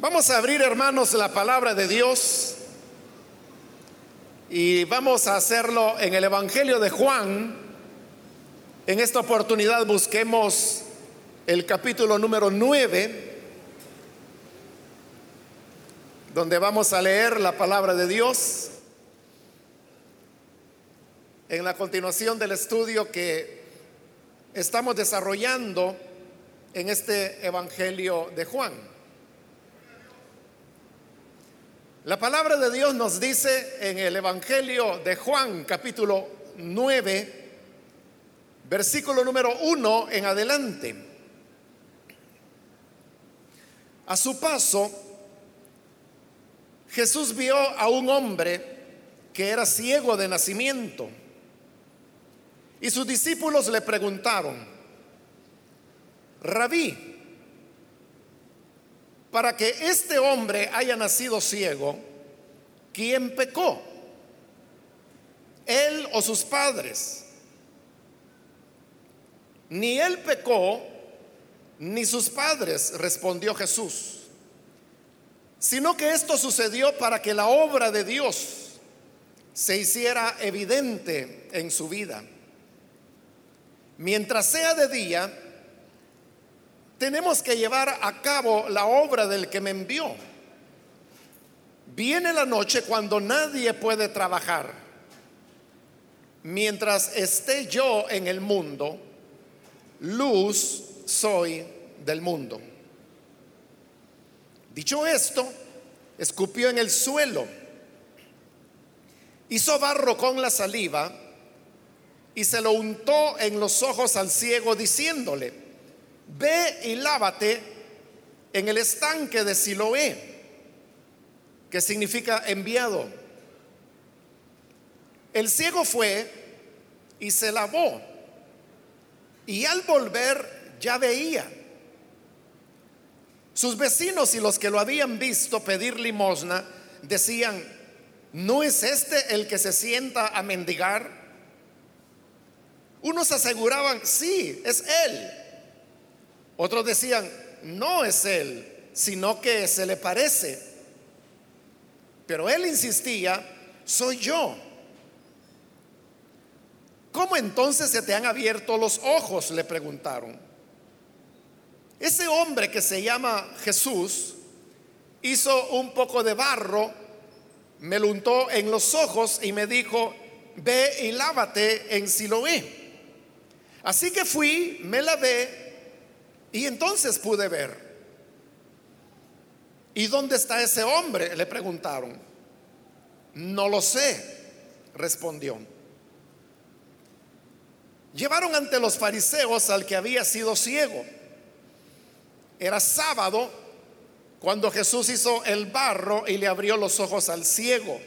Vamos a abrir, hermanos, la palabra de Dios y vamos a hacerlo en el Evangelio de Juan. En esta oportunidad busquemos el capítulo número 9, donde vamos a leer la palabra de Dios. En la continuación del estudio que estamos desarrollando en este Evangelio de Juan. La palabra de Dios nos dice en el Evangelio de Juan capítulo 9, versículo número 1 en adelante. A su paso, Jesús vio a un hombre que era ciego de nacimiento y sus discípulos le preguntaron, rabí, para que este hombre haya nacido ciego, ¿quién pecó? ¿Él o sus padres? Ni él pecó, ni sus padres, respondió Jesús, sino que esto sucedió para que la obra de Dios se hiciera evidente en su vida. Mientras sea de día, tenemos que llevar a cabo la obra del que me envió. Viene la noche cuando nadie puede trabajar. Mientras esté yo en el mundo, luz soy del mundo. Dicho esto, escupió en el suelo, hizo barro con la saliva y se lo untó en los ojos al ciego diciéndole, ve y lávate en el estanque de Siloé, que significa enviado. El ciego fue y se lavó, y al volver ya veía. Sus vecinos y los que lo habían visto pedir limosna decían, ¿no es este el que se sienta a mendigar? Unos aseguraban, sí, es él. Otros decían, no es él, sino que se le parece. Pero él insistía, soy yo. ¿Cómo entonces se te han abierto los ojos? Le preguntaron. Ese hombre que se llama Jesús hizo un poco de barro, me lo untó en los ojos y me dijo, ve y lávate en Siloé. Así que fui, me lavé y entonces pude ver. ¿Y dónde está ese hombre? Le preguntaron. No lo sé, respondió. Llevaron ante los fariseos al que había sido ciego. Era sábado cuando Jesús hizo el barro y le abrió los ojos al ciego.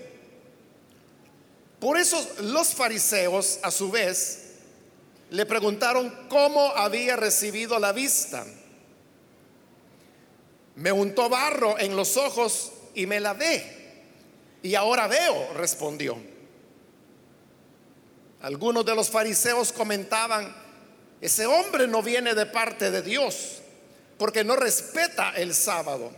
Por eso los fariseos, a su vez, le preguntaron cómo había recibido la vista. Me untó barro en los ojos y me lavé. Y ahora veo, respondió. Algunos de los fariseos comentaban, ese hombre no viene de parte de Dios, porque no respeta el sábado.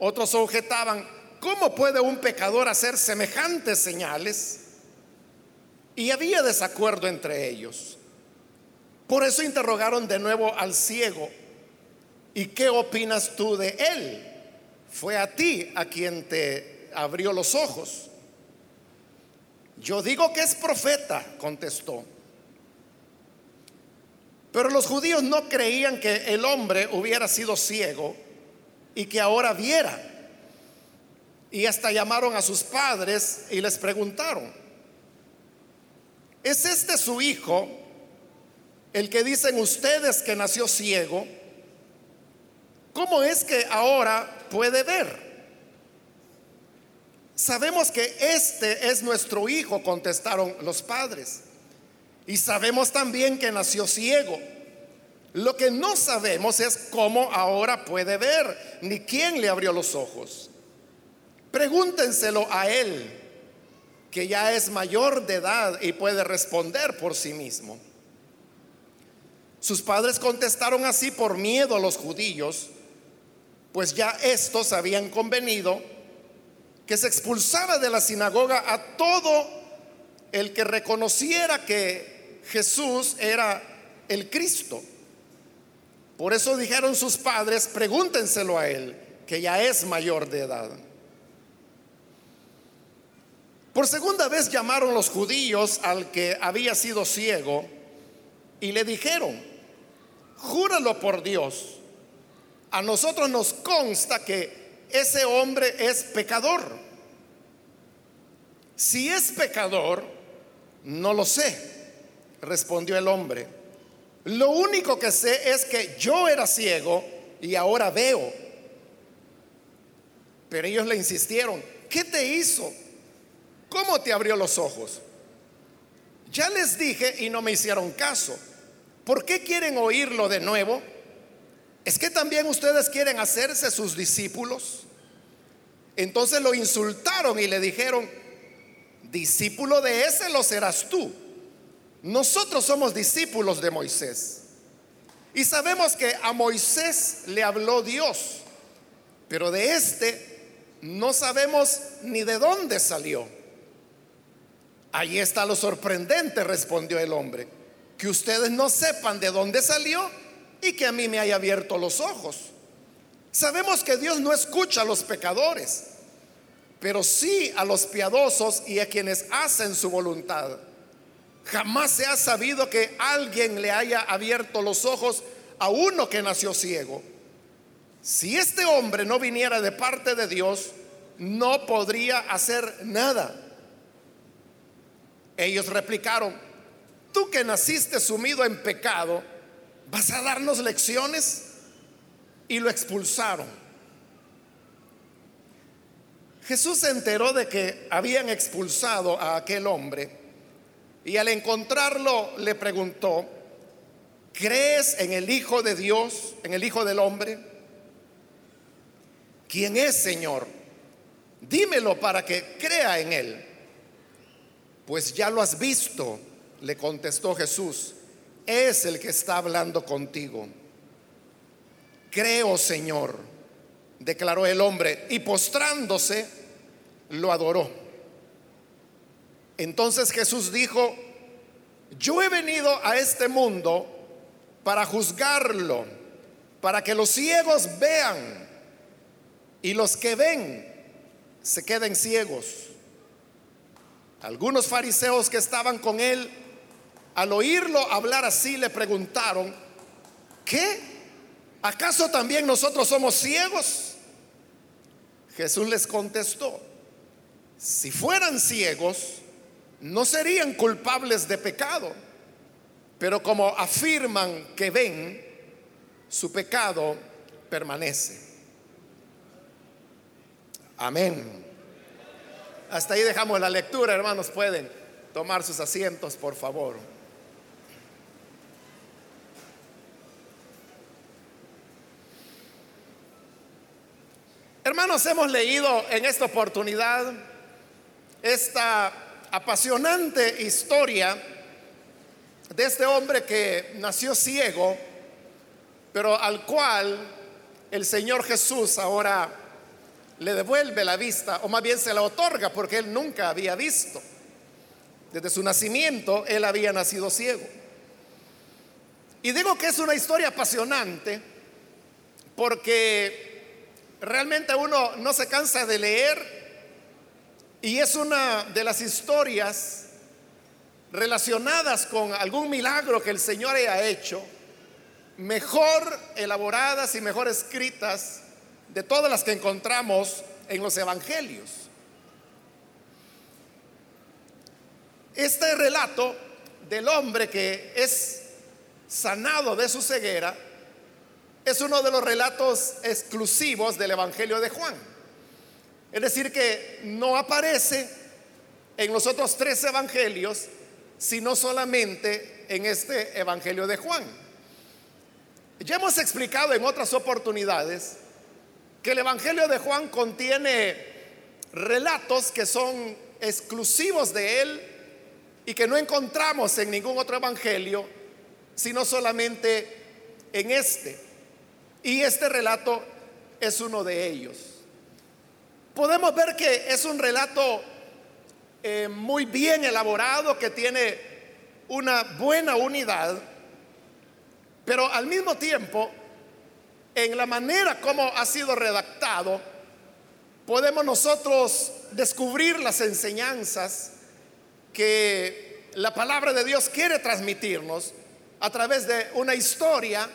Otros objetaban, ¿cómo puede un pecador hacer semejantes señales? Y había desacuerdo entre ellos. Por eso interrogaron de nuevo al ciego. ¿Y qué opinas tú de él? Fue a ti a quien te abrió los ojos. Yo digo que es profeta, contestó. Pero los judíos no creían que el hombre hubiera sido ciego y que ahora viera. Y hasta llamaron a sus padres y les preguntaron, ¿Es este su hijo, el que dicen ustedes que nació ciego? ¿Cómo es que ahora puede ver? Sabemos que este es nuestro hijo, contestaron los padres. Y sabemos también que nació ciego. Lo que no sabemos es cómo ahora puede ver, ni quién le abrió los ojos. Pregúntenselo a él que ya es mayor de edad y puede responder por sí mismo. Sus padres contestaron así por miedo a los judíos, pues ya estos habían convenido que se expulsara de la sinagoga a todo el que reconociera que Jesús era el Cristo. Por eso dijeron sus padres, pregúntenselo a él, que ya es mayor de edad. Por segunda vez llamaron los judíos al que había sido ciego y le dijeron, júralo por Dios, a nosotros nos consta que ese hombre es pecador. Si es pecador, no lo sé, respondió el hombre. Lo único que sé es que yo era ciego y ahora veo. Pero ellos le insistieron, ¿qué te hizo? ¿Cómo te abrió los ojos? Ya les dije y no me hicieron caso. ¿Por qué quieren oírlo de nuevo? ¿Es que también ustedes quieren hacerse sus discípulos? Entonces lo insultaron y le dijeron, discípulo de ese lo serás tú. Nosotros somos discípulos de Moisés. Y sabemos que a Moisés le habló Dios, pero de este no sabemos ni de dónde salió. Ahí está lo sorprendente, respondió el hombre, que ustedes no sepan de dónde salió y que a mí me haya abierto los ojos. Sabemos que Dios no escucha a los pecadores, pero sí a los piadosos y a quienes hacen su voluntad. Jamás se ha sabido que alguien le haya abierto los ojos a uno que nació ciego. Si este hombre no viniera de parte de Dios, no podría hacer nada. Ellos replicaron, tú que naciste sumido en pecado, ¿vas a darnos lecciones? Y lo expulsaron. Jesús se enteró de que habían expulsado a aquel hombre y al encontrarlo le preguntó, ¿crees en el Hijo de Dios, en el Hijo del Hombre? ¿Quién es, Señor? Dímelo para que crea en él. Pues ya lo has visto, le contestó Jesús, es el que está hablando contigo. Creo, Señor, declaró el hombre, y postrándose, lo adoró. Entonces Jesús dijo, yo he venido a este mundo para juzgarlo, para que los ciegos vean y los que ven se queden ciegos. Algunos fariseos que estaban con él, al oírlo hablar así, le preguntaron, ¿qué? ¿Acaso también nosotros somos ciegos? Jesús les contestó, si fueran ciegos, no serían culpables de pecado, pero como afirman que ven, su pecado permanece. Amén. Hasta ahí dejamos la lectura, hermanos. Pueden tomar sus asientos, por favor. Hermanos, hemos leído en esta oportunidad esta apasionante historia de este hombre que nació ciego, pero al cual el Señor Jesús ahora le devuelve la vista, o más bien se la otorga, porque él nunca había visto. Desde su nacimiento él había nacido ciego. Y digo que es una historia apasionante, porque realmente uno no se cansa de leer, y es una de las historias relacionadas con algún milagro que el Señor haya hecho, mejor elaboradas y mejor escritas de todas las que encontramos en los evangelios. Este relato del hombre que es sanado de su ceguera es uno de los relatos exclusivos del Evangelio de Juan. Es decir, que no aparece en los otros tres evangelios, sino solamente en este Evangelio de Juan. Ya hemos explicado en otras oportunidades que el Evangelio de Juan contiene relatos que son exclusivos de él y que no encontramos en ningún otro Evangelio, sino solamente en este. Y este relato es uno de ellos. Podemos ver que es un relato eh, muy bien elaborado, que tiene una buena unidad, pero al mismo tiempo, en la manera como ha sido redactado, podemos nosotros descubrir las enseñanzas que la palabra de Dios quiere transmitirnos a través de una historia,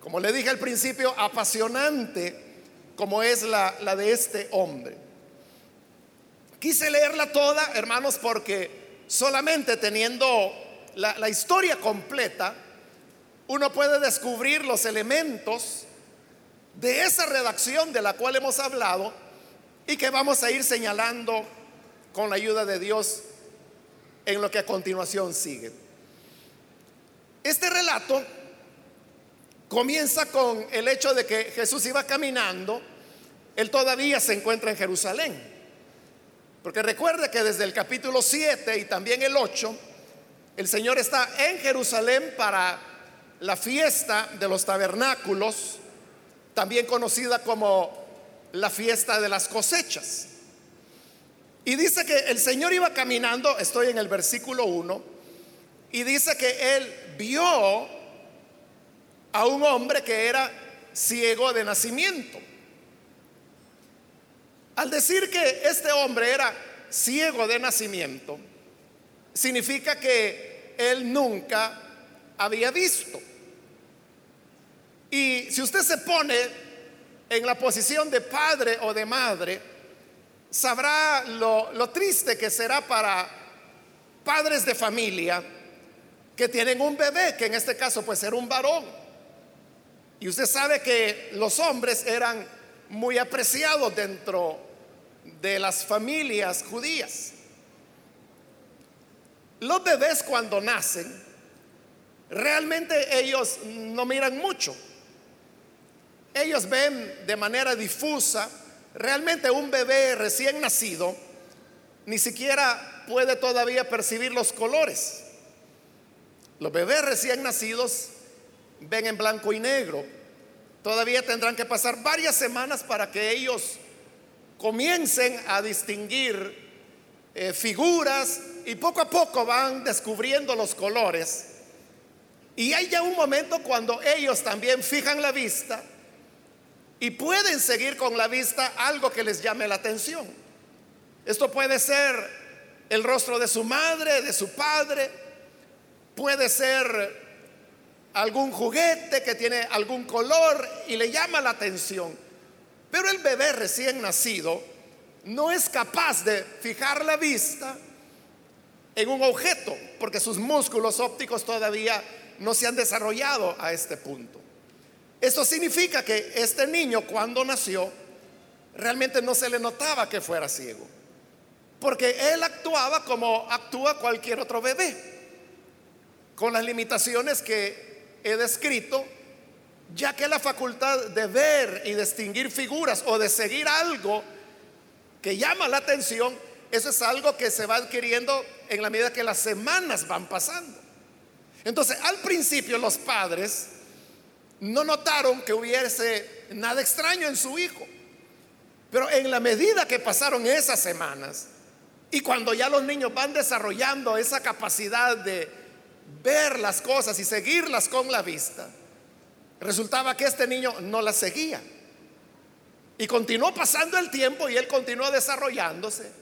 como le dije al principio, apasionante como es la, de este hombre. Quise leerla toda, hermanos, porque solamente teniendo la historia completa, uno puede descubrir los elementos de esa redacción de la cual hemos hablado y que vamos a ir señalando con la ayuda de Dios en lo que a continuación sigue. Este relato comienza con el hecho de que Jesús iba caminando, él todavía se encuentra en Jerusalén. Porque recuerde que desde el capítulo 7 y también el 8, el Señor está en Jerusalén para la fiesta de los tabernáculos, también conocida como la fiesta de las cosechas. Y dice que el Señor iba caminando, estoy en el versículo 1, y dice que él vio a un hombre que era ciego de nacimiento. Al decir que este hombre era ciego de nacimiento, significa que él nunca había visto. Y si usted se pone en la posición de padre o de madre, sabrá lo, triste que será para padres de familia que tienen un bebé, que en este caso puede ser un varón. Y usted sabe que los hombres eran muy apreciados dentro de las familias judías. Los bebés cuando nacen, realmente ellos no miran mucho. Ellos ven de manera difusa. Realmente un bebé recién nacido ni siquiera puede todavía percibir los colores. Los bebés recién nacidos ven en blanco y negro. Todavía tendrán que pasar varias semanas para que ellos comiencen a distinguir eh, figuras y poco a poco van descubriendo los colores. Y hay ya un momento cuando ellos también fijan la vista y pueden seguir con la vista algo que les llame la atención. Esto puede ser el rostro de su madre, de su padre, puede ser algún juguete que tiene algún color y le llama la atención. Pero el bebé recién nacido no es capaz de fijar la vista en un objeto porque sus músculos ópticos todavía no se han desarrollado a este punto. Esto significa que este niño cuando nació realmente no se le notaba que fuera ciego, porque él actuaba como actúa cualquier otro bebé, con las limitaciones que he descrito ya que la facultad de ver y distinguir figuras o de seguir algo que llama la atención, eso es algo que se va adquiriendo en la medida que las semanas van pasando. Entonces, al principio los padres no notaron que hubiese nada extraño en su hijo, pero en la medida que pasaron esas semanas y cuando ya los niños van desarrollando esa capacidad de ver las cosas y seguirlas con la vista, Resultaba que este niño no la seguía. Y continuó pasando el tiempo y él continuó desarrollándose.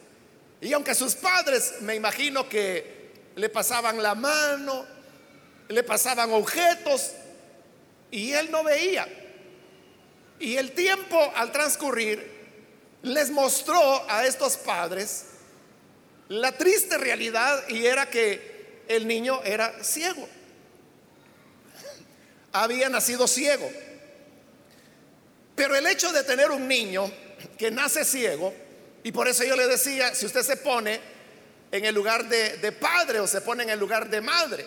Y aunque sus padres, me imagino que le pasaban la mano, le pasaban objetos, y él no veía. Y el tiempo al transcurrir les mostró a estos padres la triste realidad y era que el niño era ciego había nacido ciego. Pero el hecho de tener un niño que nace ciego, y por eso yo le decía, si usted se pone en el lugar de, padre o se pone en el lugar de madre,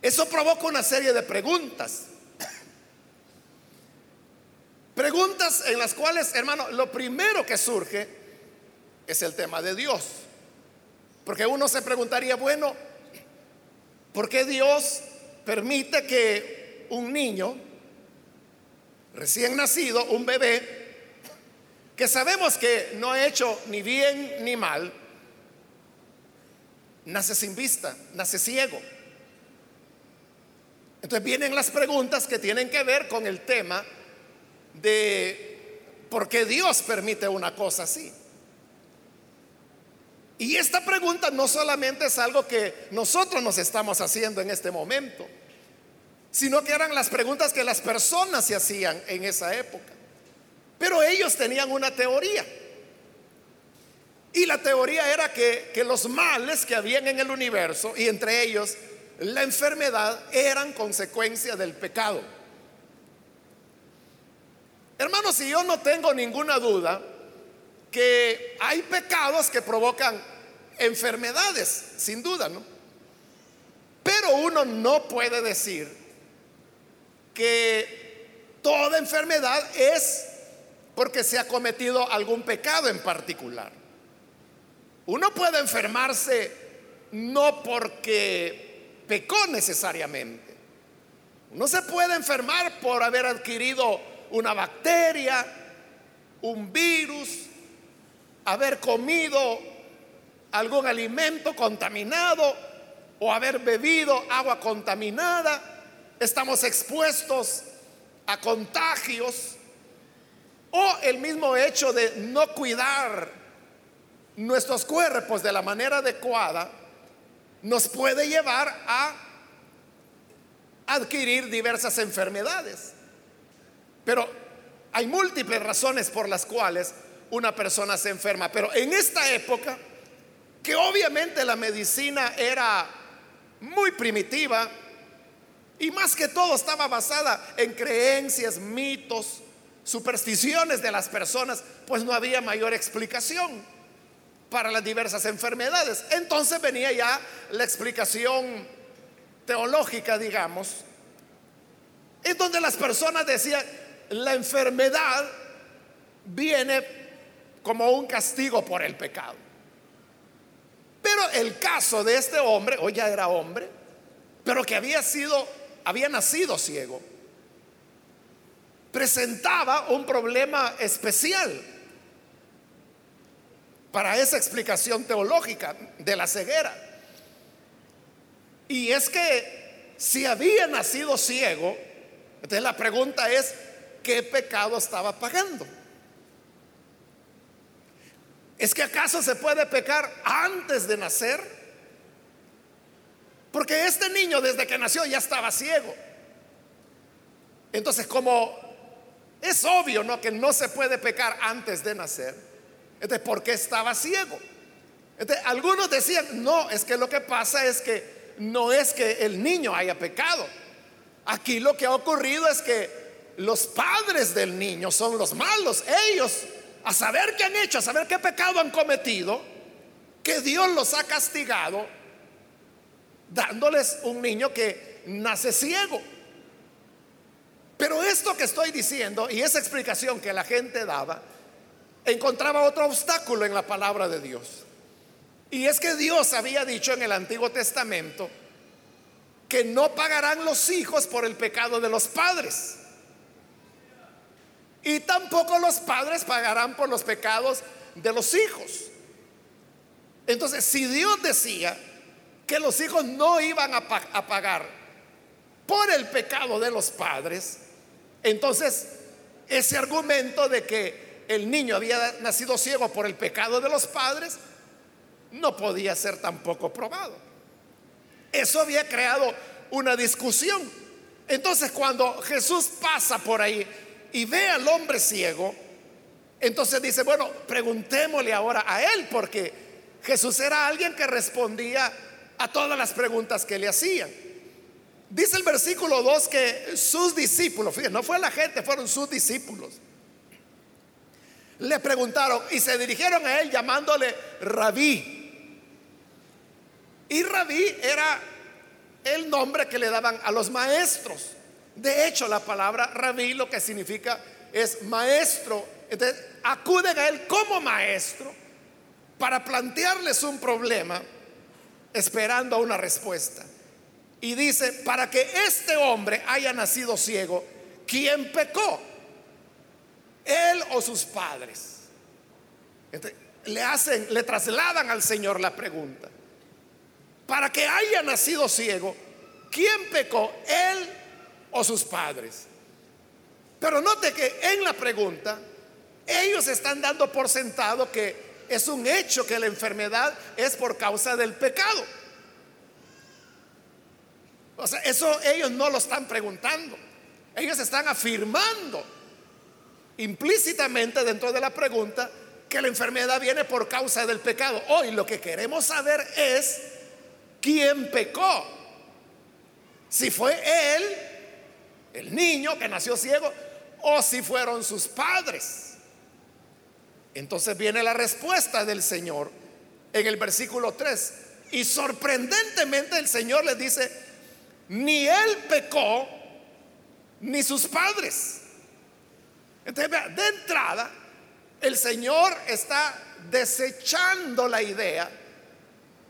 eso provoca una serie de preguntas. Preguntas en las cuales, hermano, lo primero que surge es el tema de Dios. Porque uno se preguntaría, bueno, ¿por qué Dios permite que un niño recién nacido, un bebé, que sabemos que no ha hecho ni bien ni mal, nace sin vista, nace ciego. Entonces vienen las preguntas que tienen que ver con el tema de por qué Dios permite una cosa así. Y esta pregunta no solamente es algo que nosotros nos estamos haciendo en este momento, sino que eran las preguntas que las personas se hacían en esa época. Pero ellos tenían una teoría. Y la teoría era que, que los males que habían en el universo, y entre ellos la enfermedad, eran consecuencia del pecado. Hermanos, si yo no tengo ninguna duda que hay pecados que provocan enfermedades, sin duda, ¿no? Pero uno no puede decir que toda enfermedad es porque se ha cometido algún pecado en particular. Uno puede enfermarse no porque pecó necesariamente. Uno se puede enfermar por haber adquirido una bacteria, un virus, haber comido algún alimento contaminado o haber bebido agua contaminada. Estamos expuestos a contagios o el mismo hecho de no cuidar nuestros cuerpos de la manera adecuada nos puede llevar a adquirir diversas enfermedades. Pero hay múltiples razones por las cuales una persona se enferma. Pero en esta época, que obviamente la medicina era muy primitiva y más que todo estaba basada en creencias, mitos, supersticiones de las personas, pues no había mayor explicación para las diversas enfermedades. Entonces venía ya la explicación teológica, digamos, en donde las personas decían, la enfermedad viene como un castigo por el pecado. Pero el caso de este hombre, hoy ya era hombre, pero que había sido, había nacido ciego presentaba un problema especial para esa explicación teológica de la ceguera. Y es que si había nacido ciego, entonces la pregunta es, ¿qué pecado estaba pagando? ¿Es que acaso se puede pecar antes de nacer? Porque este niño desde que nació ya estaba ciego. Entonces, como es obvio, ¿no? Que no se puede pecar antes de nacer. Entonces, ¿por estaba ciego? algunos decían, no, es que lo que pasa es que no es que el niño haya pecado. Aquí lo que ha ocurrido es que los padres del niño son los malos. Ellos, a saber qué han hecho, a saber qué pecado han cometido, que Dios los ha castigado dándoles un niño que nace ciego. Pero esto que estoy diciendo y esa explicación que la gente daba, encontraba otro obstáculo en la palabra de Dios. Y es que Dios había dicho en el Antiguo Testamento que no pagarán los hijos por el pecado de los padres. Y tampoco los padres pagarán por los pecados de los hijos. Entonces, si Dios decía que los hijos no iban a, pagar por el pecado de los padres, entonces, ese argumento de que el niño había nacido ciego por el pecado de los padres no podía ser tampoco probado. Eso había creado una discusión. Entonces, cuando Jesús pasa por ahí y ve al hombre ciego, entonces dice, bueno, preguntémosle ahora a él, porque Jesús era alguien que respondía a todas las preguntas que le hacían. Dice el versículo 2 que sus discípulos, fíjense, no fue la gente, fueron sus discípulos. Le preguntaron y se dirigieron a él llamándole rabí. Y rabí era el nombre que le daban a los maestros. De hecho, la palabra rabí lo que significa es maestro. Entonces, acuden a él como maestro para plantearles un problema esperando una respuesta. Y dice, para que este hombre haya nacido ciego, ¿quién pecó? O sus padres? le hacen, le trasladan al Señor la pregunta. Para que haya nacido ciego, ¿quién pecó? ¿Él o sus padres? Pero note que en la pregunta ellos están dando por sentado que es un hecho que la enfermedad es por causa del pecado. O sea, eso ellos no lo están preguntando. Ellos están afirmando implícitamente dentro de la pregunta que la enfermedad viene por causa del pecado. Hoy lo que queremos saber es quién pecó. Si fue él, el niño que nació ciego, o si fueron sus padres. Entonces viene la respuesta del Señor en el versículo 3. Y sorprendentemente el Señor les dice, ni él pecó, ni sus padres. Entonces, de entrada, el Señor está desechando la idea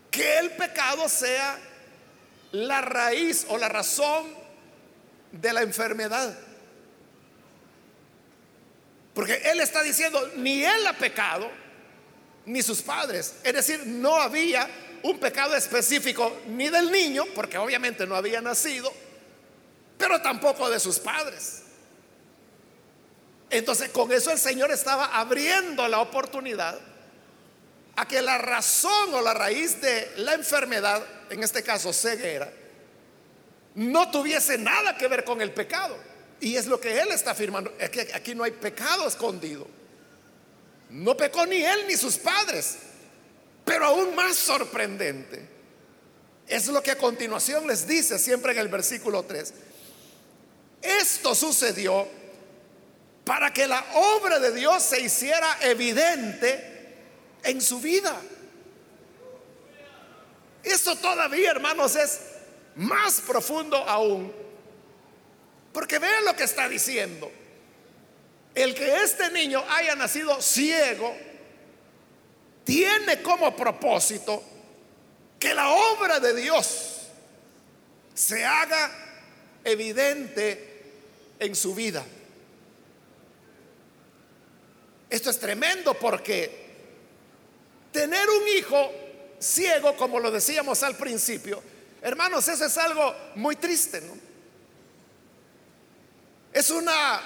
que el pecado sea la raíz o la razón de la enfermedad. Porque Él está diciendo, ni Él ha pecado, ni sus padres. Es decir, no había un pecado específico ni del niño, porque obviamente no había nacido, pero tampoco de sus padres. Entonces con eso el Señor estaba abriendo la oportunidad a que la razón o la raíz de la enfermedad, en este caso ceguera, no tuviese nada que ver con el pecado. Y es lo que él está afirmando, es que aquí no hay pecado escondido. No pecó ni él ni sus padres. Pero aún más sorprendente es lo que a continuación les dice siempre en el versículo 3. Esto sucedió para que la obra de Dios se hiciera evidente en su vida. Eso todavía, hermanos, es más profundo aún. Porque vean lo que está diciendo. El que este niño haya nacido ciego tiene como propósito que la obra de Dios se haga evidente en su vida. Esto es tremendo porque tener un hijo ciego, como lo decíamos al principio, hermanos, eso es algo muy triste. Es una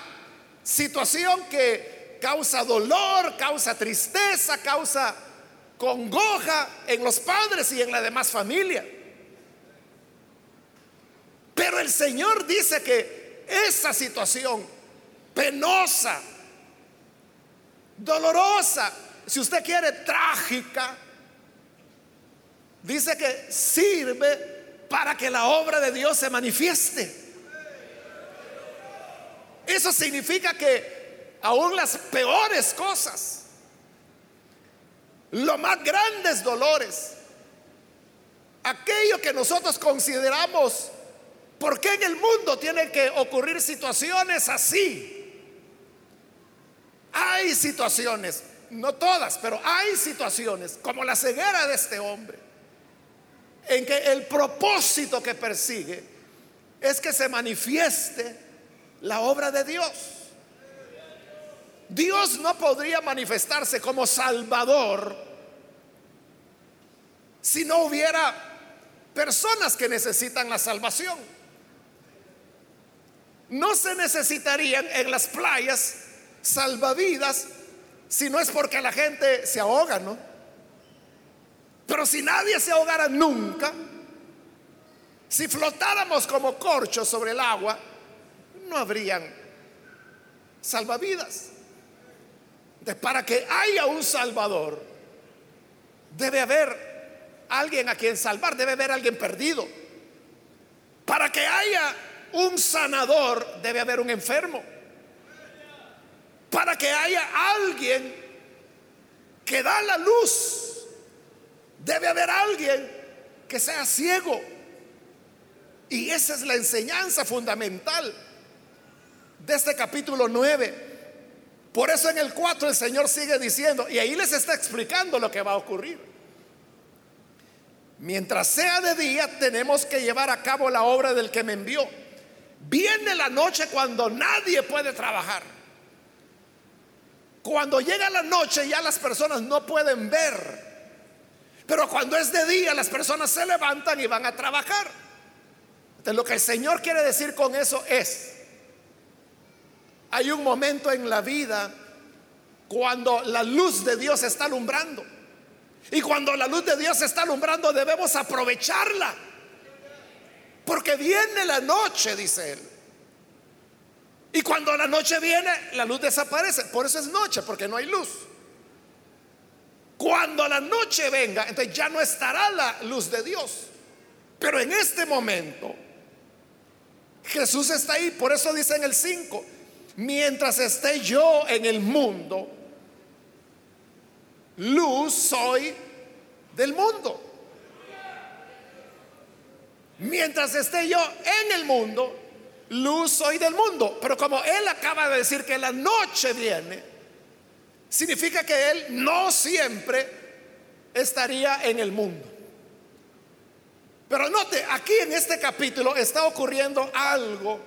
situación que causa dolor, causa tristeza, causa congoja en los padres y en la demás familia. Pero el Señor dice que esa situación penosa, dolorosa, si usted quiere, trágica, dice que sirve para que la obra de Dios se manifieste. Eso significa que aún las peores cosas, los más grandes dolores, aquello que nosotros consideramos, ¿por qué en el mundo tienen que ocurrir situaciones así? Hay situaciones, no todas, pero hay situaciones, como la ceguera de este hombre, en que el propósito que persigue es que se manifieste la obra de Dios. Dios no podría manifestarse como Salvador si no hubiera personas que necesitan la salvación. No se necesitarían en las playas salvavidas si no es porque la gente se ahoga, ¿no? Pero si nadie se ahogara nunca, si flotáramos como corchos sobre el agua, no habrían salvavidas. Para que haya un salvador, debe haber alguien a quien salvar, debe haber alguien perdido. Para que haya un sanador, debe haber un enfermo. Para que haya alguien que da la luz, debe haber alguien que sea ciego. Y esa es la enseñanza fundamental de este capítulo 9. Por eso en el 4 el Señor sigue diciendo, y ahí les está explicando lo que va a ocurrir. Mientras sea de día, tenemos que llevar a cabo la obra del que me envió. Viene la noche cuando nadie puede trabajar. Cuando llega la noche ya las personas no pueden ver. Pero cuando es de día las personas se levantan y van a trabajar. Entonces lo que el Señor quiere decir con eso es, hay un momento en la vida cuando la luz de Dios está alumbrando. Y cuando la luz de Dios está alumbrando debemos aprovecharla. Porque viene la noche, dice él. Y cuando la noche viene, la luz desaparece. Por eso es noche, porque no hay luz. Cuando la noche venga, entonces ya no estará la luz de Dios. Pero en este momento, Jesús está ahí. Por eso dice en el 5, mientras esté yo en el mundo, luz soy del mundo. Mientras esté yo en el mundo, luz soy del mundo. Pero como él acaba de decir que la noche viene, significa que él no siempre estaría en el mundo. Pero note, aquí en este capítulo está ocurriendo algo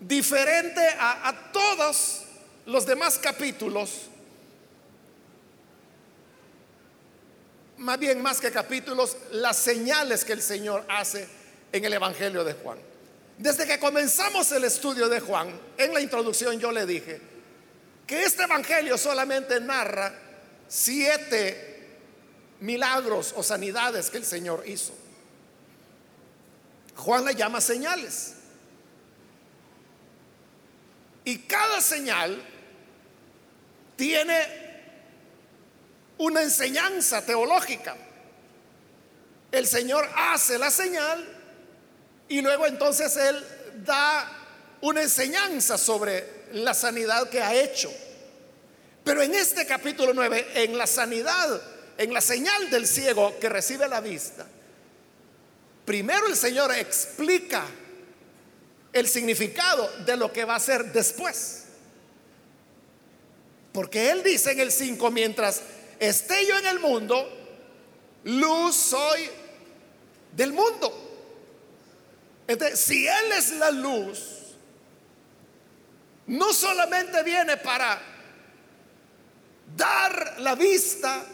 diferente a, a todos los demás capítulos más bien más que capítulos, las señales que el Señor hace en el Evangelio de Juan. Desde que comenzamos el estudio de Juan, en la introducción yo le dije que este Evangelio solamente narra siete milagros o sanidades que el Señor hizo. Juan le llama señales. Y cada señal tiene una enseñanza teológica. El Señor hace la señal y luego entonces Él da una enseñanza sobre la sanidad que ha hecho. Pero en este capítulo 9, en la sanidad, en la señal del ciego que recibe la vista, primero el Señor explica el significado de lo que va a hacer después. Porque Él dice en el 5, mientras esté yo en el mundo, luz soy del mundo. Si Él es la luz, no solamente viene para dar la vista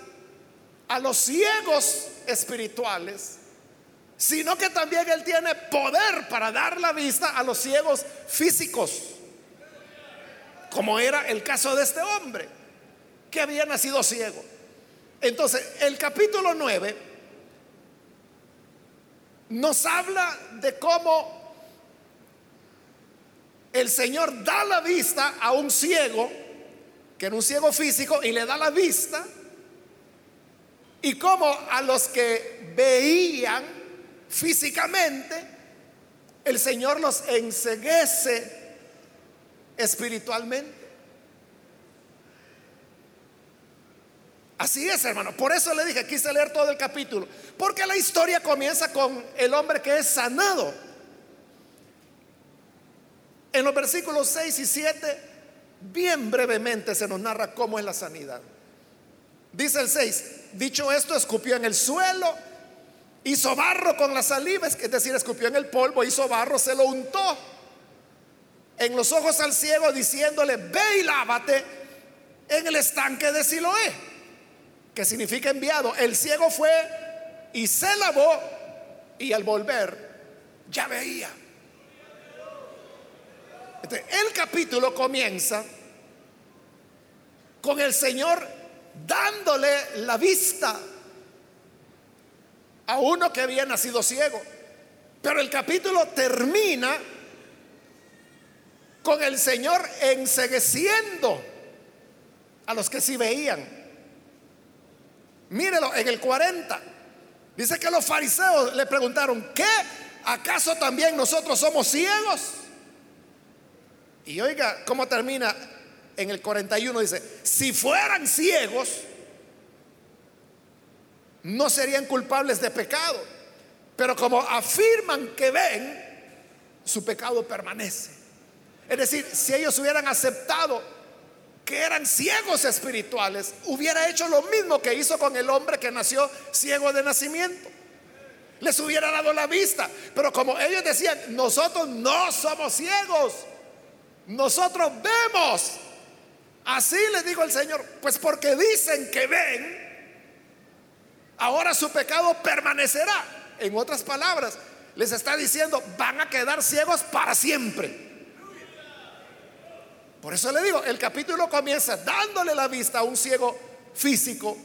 a los ciegos espirituales, sino que también Él tiene poder para dar la vista a los ciegos físicos, como era el caso de este hombre, que había nacido ciego. Entonces, el capítulo 9 nos habla de cómo el Señor da la vista a un ciego, que era un ciego físico, y le da la vista, y cómo a los que veían físicamente, el Señor los enseguece espiritualmente. Así es, hermano. Por eso le dije, quise leer todo el capítulo. Porque la historia comienza con el hombre que es sanado. En los versículos 6 y 7, bien brevemente se nos narra cómo es la sanidad. Dice el 6, dicho esto, escupió en el suelo, hizo barro con las saliva, es decir, escupió en el polvo, hizo barro, se lo untó en los ojos al ciego, diciéndole, ve y lávate en el estanque de Siloé que significa enviado. El ciego fue y se lavó y al volver ya veía. el capítulo comienza con el Señor dándole la vista a uno que había nacido ciego. Pero el capítulo termina con el Señor ensegueciendo a los que sí veían. Mírelo en el 40. Dice que los fariseos le preguntaron, ¿qué? ¿Acaso también nosotros somos ciegos? Y oiga, ¿cómo termina en el 41? Dice, si fueran ciegos, no serían culpables de pecado. Pero como afirman que ven, su pecado permanece. Es decir, si ellos hubieran aceptado que eran ciegos espirituales, hubiera hecho lo mismo que hizo con el hombre que nació ciego de nacimiento. Les hubiera dado la vista. Pero como ellos decían, nosotros no somos ciegos, nosotros vemos. Así le dijo el Señor, pues porque dicen que ven, ahora su pecado permanecerá. En otras palabras, les está diciendo, van a quedar ciegos para siempre. Por eso le digo, el capítulo comienza dándole la vista a un ciego físico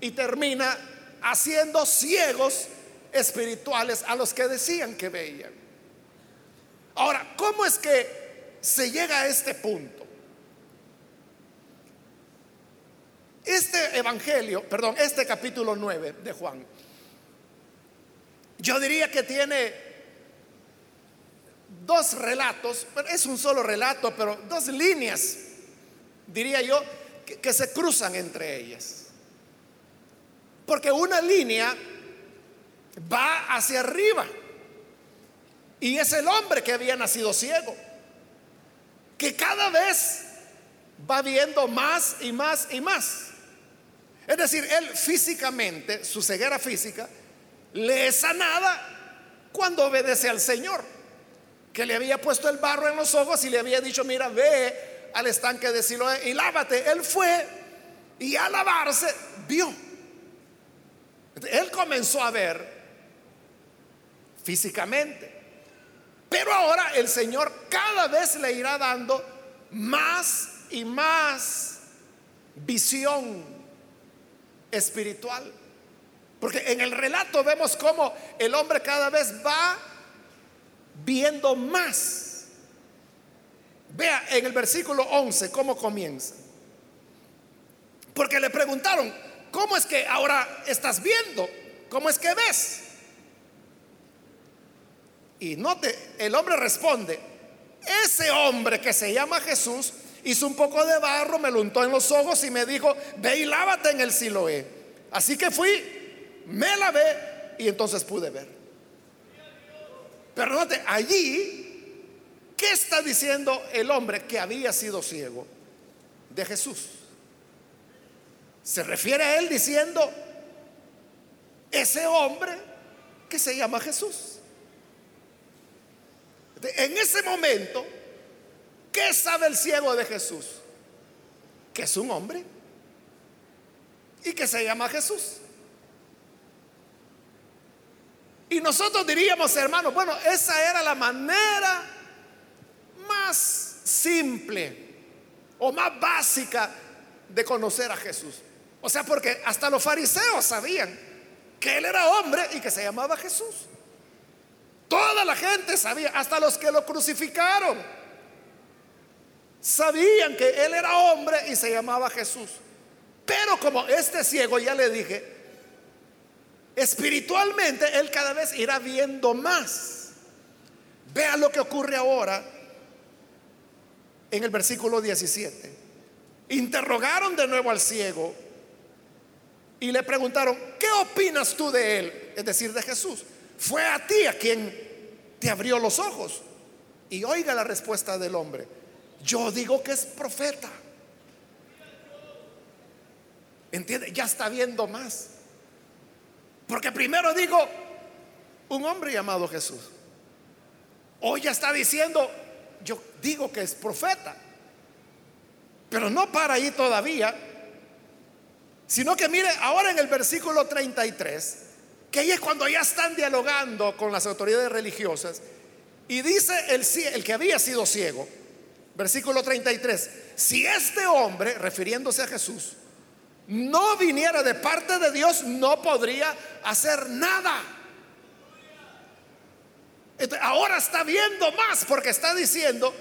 y termina haciendo ciegos espirituales a los que decían que veían. Ahora, ¿cómo es que se llega a este punto? Este evangelio, perdón, este capítulo 9 de Juan, yo diría que tiene dos relatos, es un solo relato, pero dos líneas, diría yo, que, se cruzan entre ellas. Porque una línea va hacia arriba y es el hombre que había nacido ciego, que cada vez va viendo más y más y más. Es decir, él físicamente, su ceguera física, le es sanada cuando obedece al Señor, que le había puesto el barro en los ojos y le había dicho, mira, ve al estanque de Siloé y lávate. Él fue y al lavarse vio. Él comenzó a ver físicamente. Pero ahora el Señor cada vez le irá dando más y más visión espiritual. Porque en el relato vemos cómo el hombre cada vez va viendo más. Vea en el versículo 11 cómo comienza. Porque le preguntaron, ¿cómo es que ahora estás viendo? ¿Cómo es que ves? Y note, el hombre responde, ese hombre que se llama Jesús hizo un poco de barro, me lo untó en los ojos y me dijo, ve y lávate en el Siloé. Así que fui, me lavé y entonces pude ver. Pero allí, ¿qué está diciendo el hombre que había sido ciego de Jesús? Se refiere a él diciendo, ese hombre que se llama Jesús. En ese momento, ¿Qué sabe el ciego de Jesús? Que es un hombre y que se llama Jesús. Y nosotros diríamos, hermanos, bueno, esa era la manera más simple o más básica de conocer a Jesús. O sea, porque hasta los fariseos sabían que él era hombre y que se llamaba Jesús. Toda la gente sabía, hasta los que lo crucificaron Sabían que él era hombre y se llamaba Jesús. Pero como este ciego, ya le dije, espiritualmente él cada vez irá viendo más. Vea lo que ocurre ahora en el versículo 17. Interrogaron de nuevo al ciego y le preguntaron, ¿qué opinas tú de él? Es decir, de Jesús. Fue a ti a quien te abrió los ojos. Y oiga la respuesta del hombre. Yo digo que es profeta. ¿Entiende? Ya está viendo más. Porque primero digo, un hombre llamado Jesús. Hoy ya está diciendo, yo digo que es profeta. Pero no para ahí todavía. Sino que mire, ahora en el versículo 33, que ahí es cuando ya están dialogando con las autoridades religiosas, y dice el, el que había sido ciego, Versículo 33. Si este hombre, refiriéndose a Jesús, no viniera de parte de Dios, no podría hacer nada. Ahora está viendo más porque está diciendo,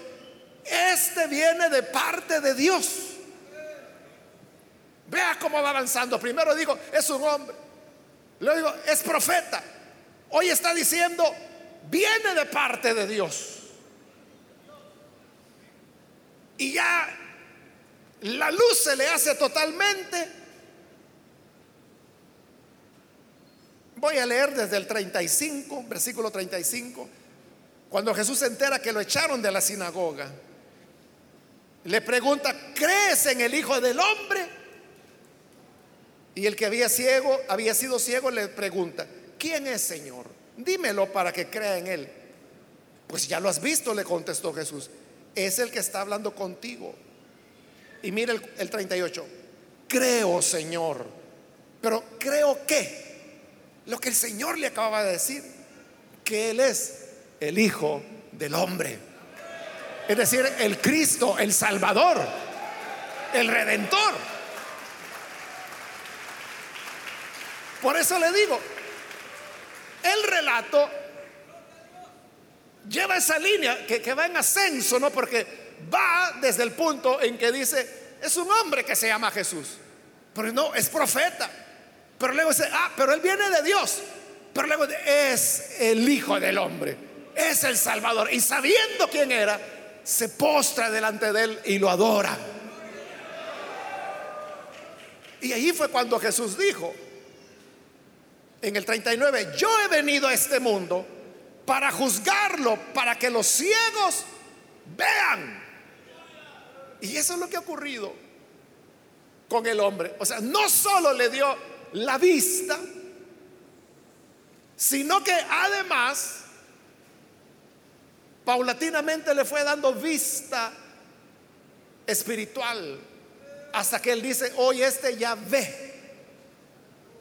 este viene de parte de Dios. Vea cómo va avanzando. Primero digo, es un hombre. Luego digo, es profeta. Hoy está diciendo, viene de parte de Dios. y ya la luz se le hace totalmente. Voy a leer desde el 35, versículo 35, cuando Jesús se entera que lo echaron de la sinagoga. Le pregunta, ¿crees en el Hijo del Hombre? Y el que había ciego, había sido ciego, le pregunta, ¿quién es Señor? Dímelo para que crea en él. Pues ya lo has visto, le contestó Jesús es el que está hablando contigo. Y mire el, el 38. Creo, Señor. Pero creo que lo que el Señor le acababa de decir, que Él es el Hijo del Hombre. Es decir, el Cristo, el Salvador, el Redentor. Por eso le digo, el relato lleva esa línea que, que, va en ascenso, ¿no? Porque va desde el punto en que dice, es un hombre que se llama Jesús, pero no, es profeta. Pero luego dice, ah, pero él viene de Dios. Pero luego es el Hijo del Hombre, es el Salvador. Y sabiendo quién era, se postra delante de él y lo adora. Y ahí fue cuando Jesús dijo, en el 39, yo he venido a este mundo para juzgarlo, para que los ciegos vean. Y eso es lo que ha ocurrido con el hombre. O sea, no solo le dio la vista, sino que además paulatinamente le fue dando vista espiritual hasta que él dice, hoy este ya ve.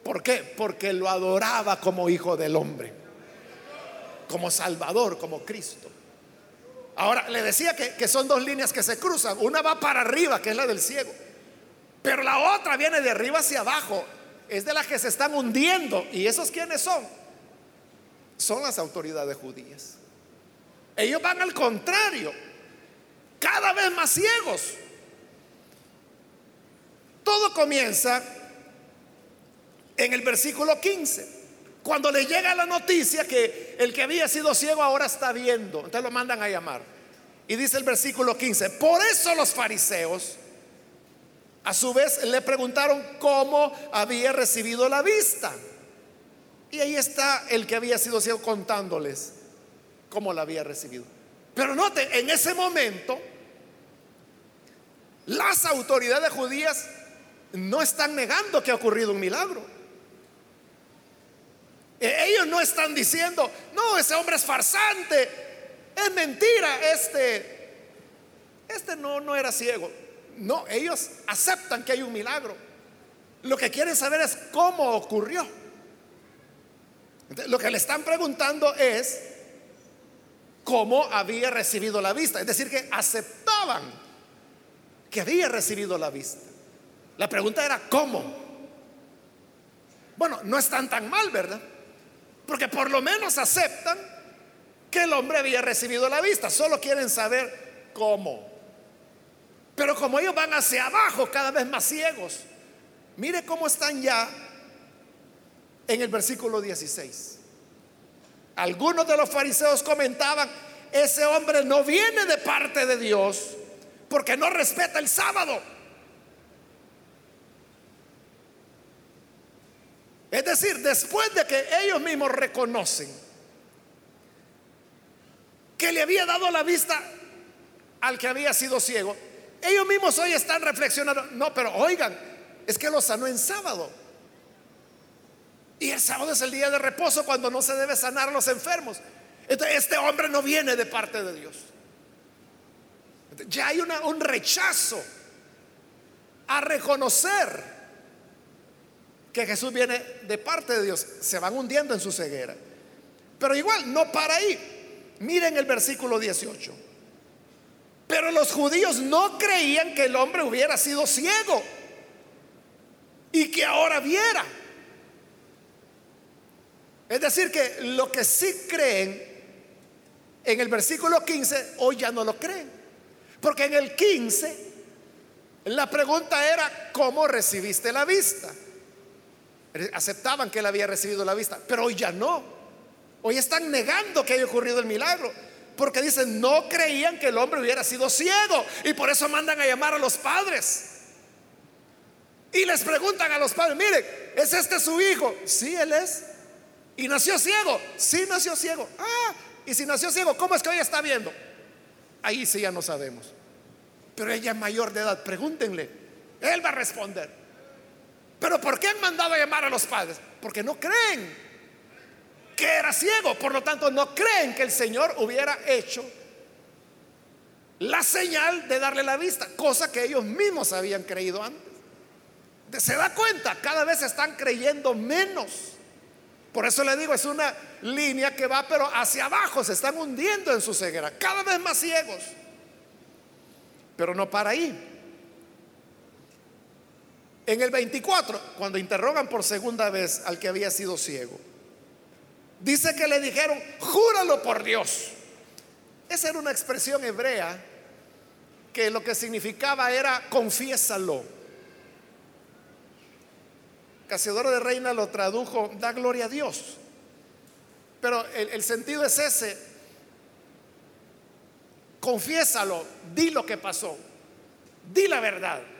¿Por qué? Porque lo adoraba como hijo del hombre, como Salvador, como Cristo. Ahora, le decía que, son dos líneas que se cruzan. Una va para arriba, que es la del ciego. Pero la otra viene de arriba hacia abajo. Es de las que se están hundiendo. ¿Y esos quiénes son? Son las autoridades judías. Ellos van al contrario. Cada vez más ciegos. Todo comienza en el versículo 15. Cuando le llega la noticia que el que había sido ciego ahora está viendo, entonces lo mandan a llamar. Y dice el versículo 15, por eso los fariseos a su vez le preguntaron cómo había recibido la vista. Y ahí está el que había sido ciego contándoles cómo la había recibido. Pero note, en ese momento, las autoridades judías no están negando que ha ocurrido un milagro. E-, ellos no están diciendo, no, ese hombre es farsante, es mentira, este, este no, no era ciego. No, ellos aceptan que hay un milagro. Lo que quieren saber es cómo ocurrió. Lo que le están preguntando es cómo había recibido la vista. Es decir, que aceptaban que había recibido la vista. La pregunta era cómo. Bueno, no están tan mal, ¿verdad? Porque por lo menos aceptan que el hombre había recibido la vista. Solo quieren saber cómo. Pero como ellos van hacia abajo cada vez más ciegos, mire cómo están ya en el versículo 16. Algunos de los fariseos comentaban, ese hombre no viene de parte de Dios porque no respeta el sábado. Es decir, después de que ellos mismos reconocen que le había dado la vista al que había sido ciego, ellos mismos hoy están reflexionando, no, pero oigan, es que lo sanó en sábado. Y el sábado es el día de reposo cuando no se debe sanar a los enfermos. Entonces, este hombre no viene de parte de Dios. Ya hay un rechazo a reconocer que Jesús viene de parte de Dios, se van hundiendo en su ceguera. Pero igual, no para ahí. Miren el versículo 18. Pero los judíos no creían que el hombre hubiera sido ciego y que ahora viera. Es decir, que lo que sí creen en el versículo 15, hoy ya no lo creen. Porque en el 15 la pregunta era, ¿cómo recibiste la vista? Aceptaban que él había recibido la vista, pero hoy ya no. Hoy están negando que haya ocurrido el milagro, porque dicen, no creían que el hombre hubiera sido ciego y por eso mandan a llamar a los padres. Y les preguntan a los padres, miren, ¿es este su hijo? Sí, él es. ¿Y nació ciego? Sí, nació ciego. Ah, y si nació ciego, ¿cómo es que hoy está viendo? Ahí sí ya no sabemos. Pero ella es mayor de edad, pregúntenle. Él va a responder. Pero ¿por qué han mandado a llamar a los padres? Porque no creen que era ciego. Por lo tanto, no creen que el Señor hubiera hecho la señal de darle la vista, cosa que ellos mismos habían creído antes. Se da cuenta, cada vez están creyendo menos. Por eso le digo, es una línea que va pero hacia abajo, se están hundiendo en su ceguera, cada vez más ciegos. Pero no para ahí. En el 24, cuando interrogan por segunda vez al que había sido ciego, dice que le dijeron, júralo por Dios. Esa era una expresión hebrea que lo que significaba era confiésalo. Casiodoro de Reina lo tradujo, da gloria a Dios. Pero el, el sentido es ese, confiésalo, di lo que pasó, di la verdad.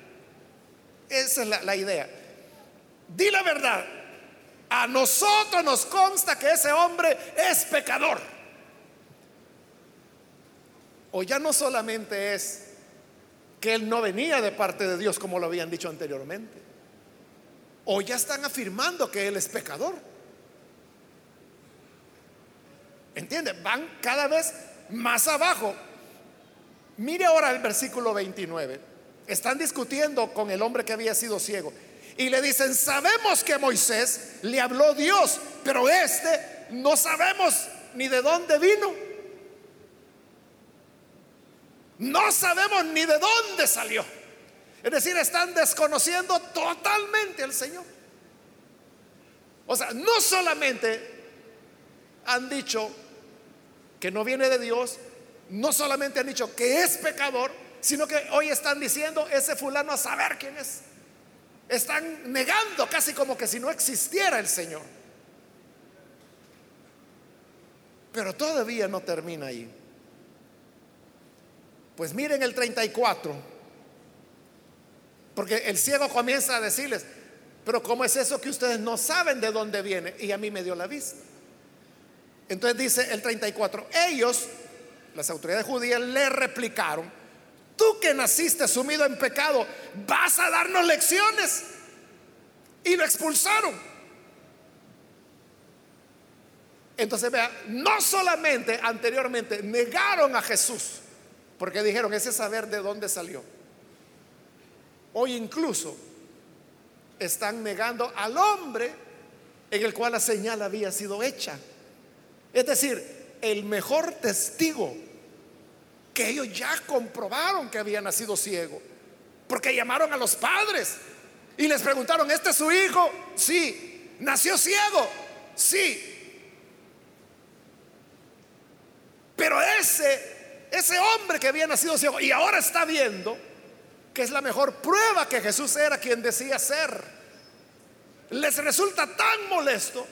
Esa es la, idea. Di la verdad. A nosotros nos consta que ese hombre es pecador. O ya no solamente es que él no venía de parte de Dios como lo habían dicho anteriormente. O ya están afirmando que él es pecador. ¿Entiende? Van cada vez más abajo. Mire ahora el versículo 29. Están discutiendo con el hombre que había sido ciego. Y le dicen, sabemos que Moisés le habló Dios, pero este no sabemos ni de dónde vino. No sabemos ni de dónde salió. Es decir, están desconociendo totalmente al Señor. O sea, no solamente han dicho que no viene de Dios, no solamente han dicho que es pecador, sino que hoy están diciendo ese fulano a saber quién es. Están negando casi como que si no existiera el Señor. Pero todavía no termina ahí. Pues miren el 34. Porque el ciego comienza a decirles, pero ¿cómo es eso que ustedes no saben de dónde viene? Y a mí me dio la vista. Entonces dice el 34, ellos, las autoridades judías, le replicaron, Tú que naciste sumido en pecado, vas a darnos lecciones. Y lo expulsaron. Entonces vea, no solamente anteriormente negaron a Jesús, porque dijeron, ese saber de dónde salió. Hoy incluso están negando al hombre en el cual la señal había sido hecha. Es decir, el mejor testigo que ellos ya comprobaron que había nacido ciego. Porque llamaron a los padres y les preguntaron, ¿este es su hijo? Sí. ¿Nació ciego? Sí. Pero ese, ese hombre que había nacido ciego y ahora está viendo, que es la mejor prueba que Jesús era quien decía ser, les resulta tan molesto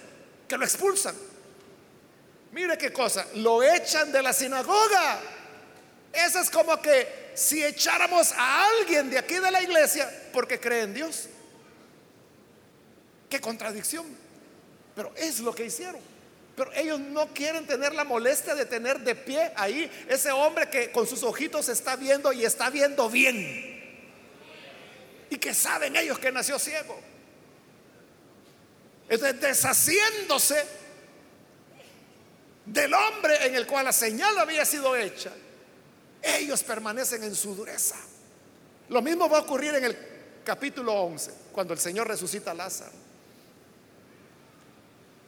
que lo expulsan. Mire qué cosa, lo echan de la sinagoga. Eso es como que si echáramos a alguien de aquí de la iglesia porque cree en Dios. Qué contradicción. Pero es lo que hicieron. Pero ellos no quieren tener la molestia de tener de pie ahí ese hombre que con sus ojitos está viendo y está viendo bien. Y que saben ellos que nació ciego. Entonces, deshaciéndose del hombre en el cual la señal había sido hecha, ellos permanecen en su dureza. Lo mismo va a ocurrir en el capítulo 11, cuando el Señor resucita a Lázaro.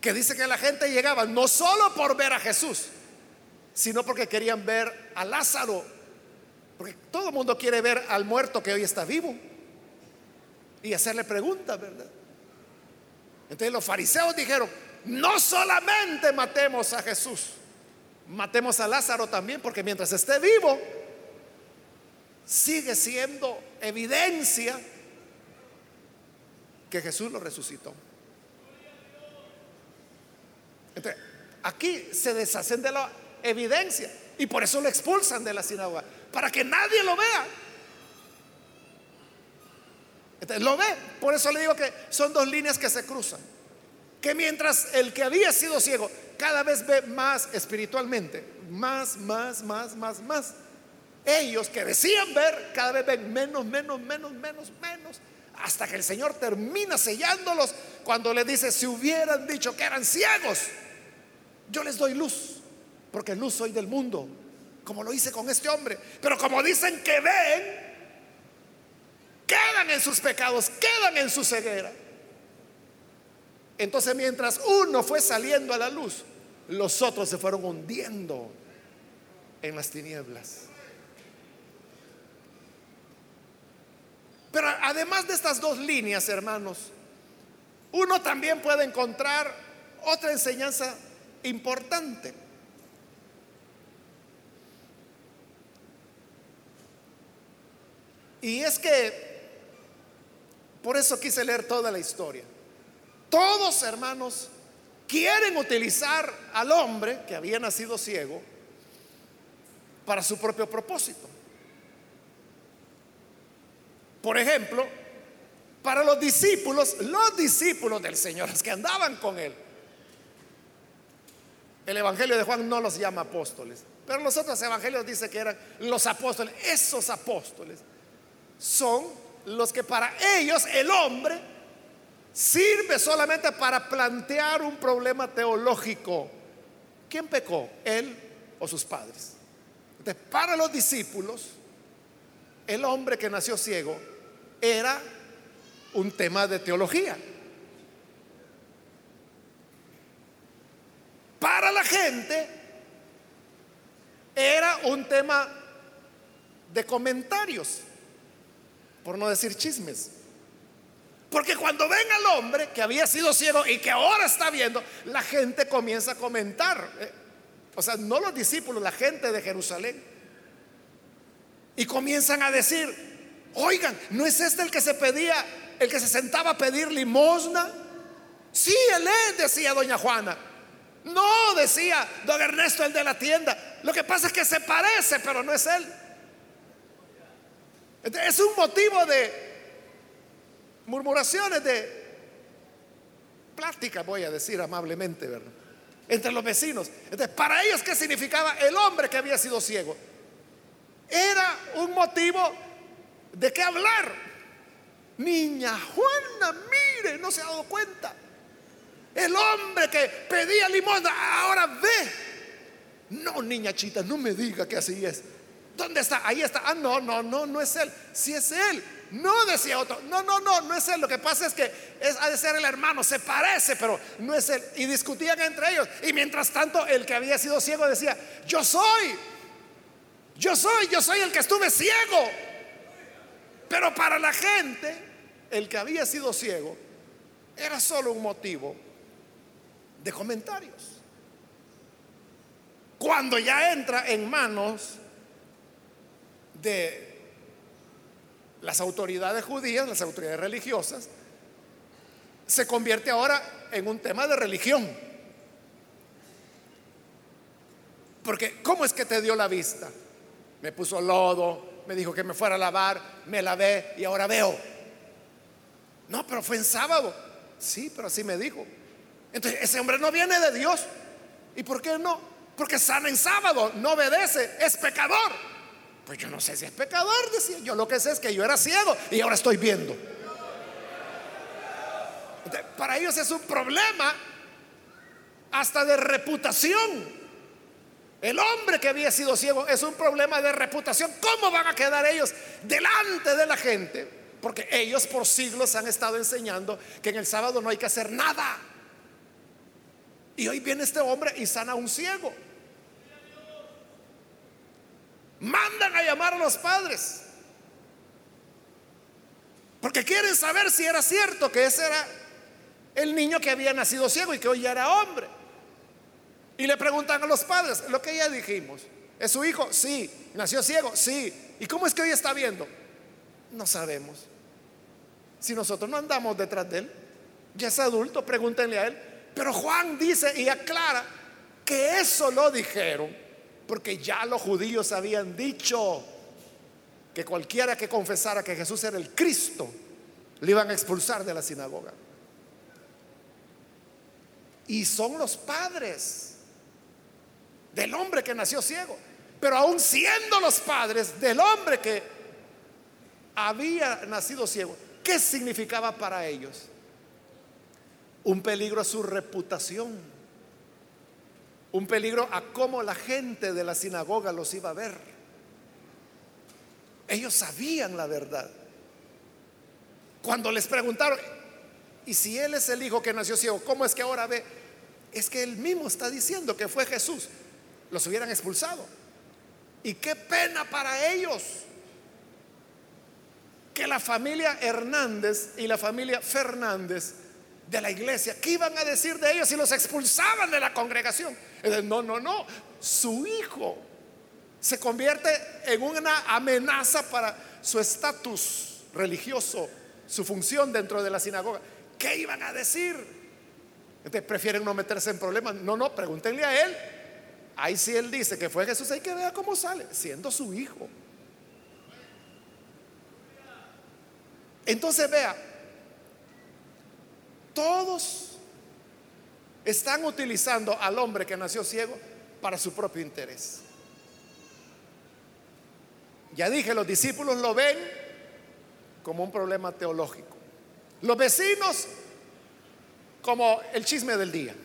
Que dice que la gente llegaba no solo por ver a Jesús, sino porque querían ver a Lázaro. Porque todo el mundo quiere ver al muerto que hoy está vivo y hacerle preguntas, ¿verdad? Entonces los fariseos dijeron, no solamente matemos a Jesús, matemos a Lázaro también, porque mientras esté vivo, sigue siendo evidencia que Jesús lo resucitó. Aquí se deshacen de la evidencia y por eso lo expulsan de la sinagoga, para que nadie lo vea. Lo ve, por eso le digo que son dos líneas que se cruzan. Que mientras el que había sido ciego cada vez ve más espiritualmente, más, más, más, más, más. Ellos que decían ver, cada vez ven menos, menos, menos, menos, menos, hasta que el Señor termina sellándolos cuando le dice, si hubieran dicho que eran ciegos, yo les doy luz, porque luz soy del mundo, como lo hice con este hombre. Pero como dicen que ven, quedan en sus pecados, quedan en su ceguera. Entonces mientras uno fue saliendo a la luz, los otros se fueron hundiendo en las tinieblas. Pero además de estas dos líneas, hermanos, uno también puede encontrar otra enseñanza importante. Y es que, por eso quise leer toda la historia. Todos, hermanos, quieren utilizar al hombre que había nacido ciego para su propio propósito. Por ejemplo, para los discípulos, los discípulos del Señor, los que andaban con él. El Evangelio de Juan no los llama apóstoles, pero los otros evangelios dicen que eran los apóstoles. Esos apóstoles son los que para ellos el hombre sirve solamente para plantear un problema teológico. ¿Quién pecó? ¿Él o sus padres? Entonces, para los discípulos, el hombre que nació ciego era un tema de teología. Para la gente era un tema de comentarios, por no decir chismes. Porque cuando ven al hombre que había sido ciego y que ahora está viendo, la gente comienza a comentar. Eh, o sea, no los discípulos, la gente de Jerusalén. Y comienzan a decir, oigan, ¿no es este el que se pedía, el que se sentaba a pedir limosna? Sí, él es, decía doña Juana. No, decía don Ernesto, el de la tienda. Lo que pasa es que se parece, pero no es él. Es un motivo de murmuraciones de plática, voy a decir amablemente, ¿verdad? Entre los vecinos. Entonces, para ellos, ¿qué significaba el hombre que había sido ciego? Era un motivo de qué hablar. Niña Juana, mire, no se ha dado cuenta. El hombre que pedía limosna ahora ve. No, niña chita, no me diga que así es. ¿Dónde está? Ahí está. Ah, no, no, no, no es él. Si es él. No decía otro, no, no, no, no es él. Lo que pasa es que es, ha de ser el hermano, se parece, pero no es él. Y discutían entre ellos. Y mientras tanto, el que había sido ciego decía, yo soy, yo soy, yo soy el que estuve ciego. Pero para la gente, el que había sido ciego era solo un motivo de comentarios. Cuando ya entra en manos de las autoridades judías, las autoridades religiosas, se convierte ahora en un tema de religión. Porque ¿cómo es que te dio la vista? Me puso lodo, me dijo que me fuera a lavar, me lavé y ahora veo. No, pero fue en sábado. Sí, pero así me dijo. Entonces, ese hombre no viene de Dios. ¿Y por qué no? Porque sana en sábado, no obedece, es pecador. Pues yo no sé si es pecador, decía. Yo lo que sé es que yo era ciego y ahora estoy viendo. Para ellos es un problema hasta de reputación. El hombre que había sido ciego es un problema de reputación. ¿Cómo van a quedar ellos delante de la gente? Porque ellos por siglos han estado enseñando que en el sábado no hay que hacer nada. Y hoy viene este hombre y sana a un ciego. Mandan a llamar a los padres. Porque quieren saber si era cierto que ese era el niño que había nacido ciego y que hoy ya era hombre. Y le preguntan a los padres, lo que ya dijimos, ¿es su hijo? Sí. ¿Nació ciego? Sí. ¿Y cómo es que hoy está viendo? No sabemos. Si nosotros no andamos detrás de él, ya es adulto, pregúntenle a él. Pero Juan dice y aclara que eso lo dijeron porque ya los judíos habían dicho que cualquiera que confesara que Jesús era el Cristo, le iban a expulsar de la sinagoga. Y son los padres del hombre que nació ciego. Pero aún siendo los padres del hombre que había nacido ciego, ¿qué significaba para ellos? Un peligro a su reputación un peligro a cómo la gente de la sinagoga los iba a ver. Ellos sabían la verdad. Cuando les preguntaron, ¿y si él es el hijo que nació ciego, cómo es que ahora ve? Es que él mismo está diciendo que fue Jesús. Los hubieran expulsado. Y qué pena para ellos que la familia Hernández y la familia Fernández de la iglesia, ¿qué iban a decir de ellos si los expulsaban de la congregación? No, no, no, su hijo se convierte en una amenaza para su estatus religioso, su función dentro de la sinagoga. ¿Qué iban a decir? Entonces prefieren no meterse en problemas. No, no, pregúntenle a él. Ahí sí él dice que fue Jesús, hay que ver cómo sale, siendo su hijo. Entonces vea, todos están utilizando al hombre que nació ciego para su propio interés. Ya dije, los discípulos lo ven como un problema teológico. Los vecinos como el chisme del día.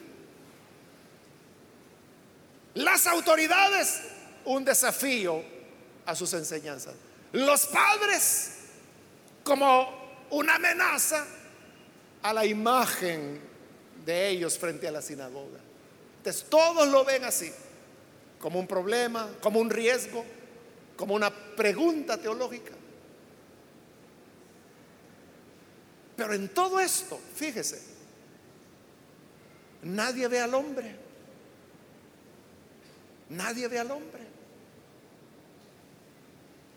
Las autoridades un desafío a sus enseñanzas. Los padres como una amenaza a la imagen de ellos frente a la sinagoga. Entonces todos lo ven así, como un problema, como un riesgo, como una pregunta teológica. Pero en todo esto, fíjese, nadie ve al hombre. Nadie ve al hombre.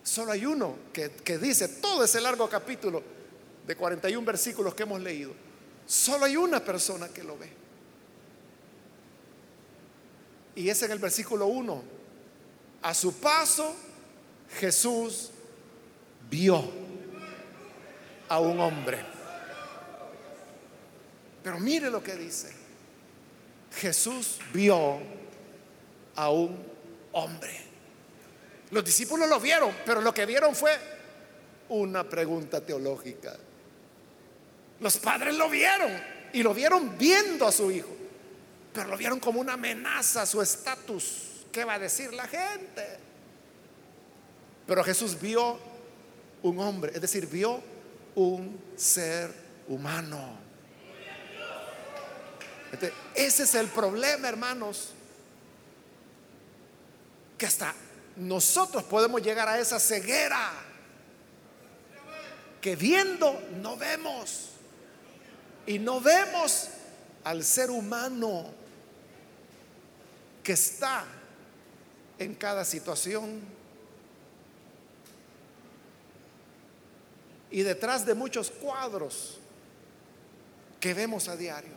Solo hay uno que, dice todo ese largo capítulo de 41 versículos que hemos leído. Solo hay una persona que lo ve. Y es en el versículo 1. A su paso, Jesús vio a un hombre. Pero mire lo que dice. Jesús vio a un hombre. Los discípulos lo vieron, pero lo que vieron fue una pregunta teológica. Los padres lo vieron y lo vieron viendo a su hijo, pero lo vieron como una amenaza a su estatus. ¿Qué va a decir la gente? Pero Jesús vio un hombre, es decir, vio un ser humano. Este, ese es el problema, hermanos, que hasta nosotros podemos llegar a esa ceguera que viendo no vemos. Y no vemos al ser humano que está en cada situación. Y detrás de muchos cuadros que vemos a diario.